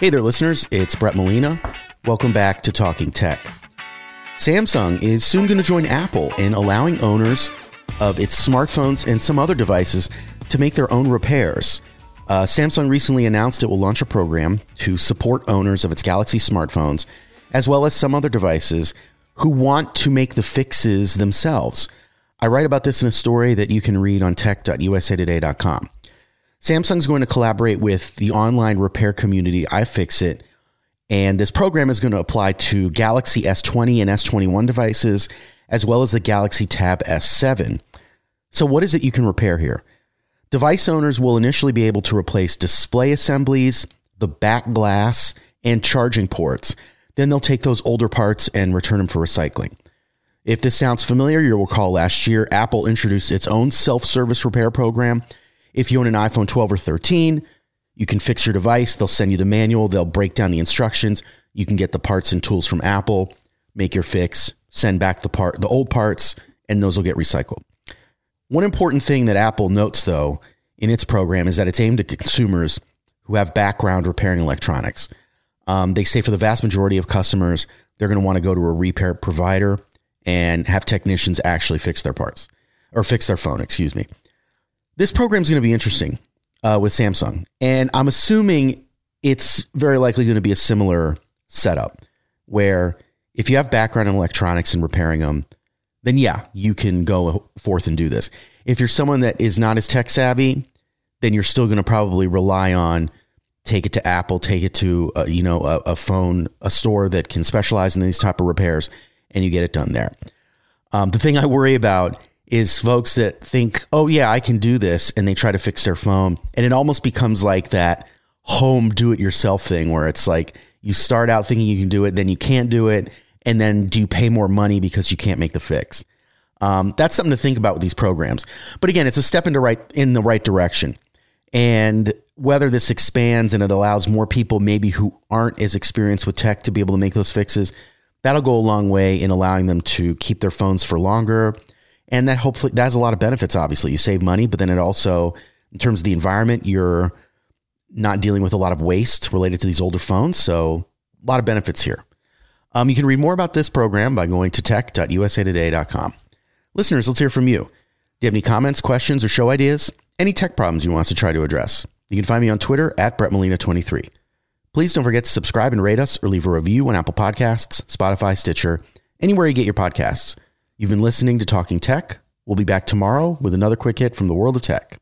Hey there, listeners. It's Brett Molina. Welcome back to Talking Tech. Samsung is soon going to join Apple in allowing owners of its smartphones and some other devices to make their own repairs. Uh, Samsung recently announced it will launch a program to support owners of its Galaxy smartphones, as well as some other devices, who want to make the fixes themselves. I write about this in a story that you can read on tech.usatoday.com. Samsung's going to collaborate with the online repair community iFixit, and this program is going to apply to Galaxy S20 and S21 devices, as well as the Galaxy Tab S7. So, what is it you can repair here? Device owners will initially be able to replace display assemblies, the back glass, and charging ports. Then they'll take those older parts and return them for recycling. If this sounds familiar, you'll recall last year Apple introduced its own self service repair program if you own an iPhone 12 or 13, you can fix your device. They'll send you the manual, they'll break down the instructions. You can get the parts and tools from Apple, make your fix, send back the part the old parts, and those will get recycled. One important thing that Apple notes though in its program is that it's aimed at consumers who have background repairing electronics. Um, they say for the vast majority of customers, they're going to want to go to a repair provider and have technicians actually fix their parts or fix their phone, excuse me. This program is going to be interesting uh, with Samsung, and I'm assuming it's very likely going to be a similar setup where if you have background in electronics and repairing them, then yeah, you can go forth and do this. If you're someone that is not as tech savvy, then you're still going to probably rely on take it to Apple, take it to a, uh, you know a, a, phone, a store that can specialize in these type of repairs, and you get it done there. Um, the thing I worry about is folks that think, oh, yeah, I can do this. And they try to fix their phone. And it almost becomes like that home do it yourself thing where it's like you start out thinking you can do it, then you can't do it. And then do you pay more money because you can't make the fix? Um, that's something to think about with these programs. But again, it's a step into right in the right direction. And whether this expands and it allows more people maybe who aren't as experienced with tech to be able to make those fixes, that'll go a long way in allowing them to keep their phones for longer and that hopefully that has a lot of benefits. Obviously, you save money, but then it also, in terms of the environment, you're not dealing with a lot of waste related to these older phones. So a lot of benefits here. Um, you can read more about this program by going to tech.usatoday.com. Listeners, let's hear from you. Do you have any comments, questions, or show ideas? Any tech problems you want us to try to address? You can find me on Twitter at BrettMolina23. Please don't forget to subscribe and rate us or leave a review on Apple Podcasts, Spotify, Stitcher, anywhere you get your podcasts. You've been listening to Talking Tech. We'll be back tomorrow with another quick hit from the world of tech.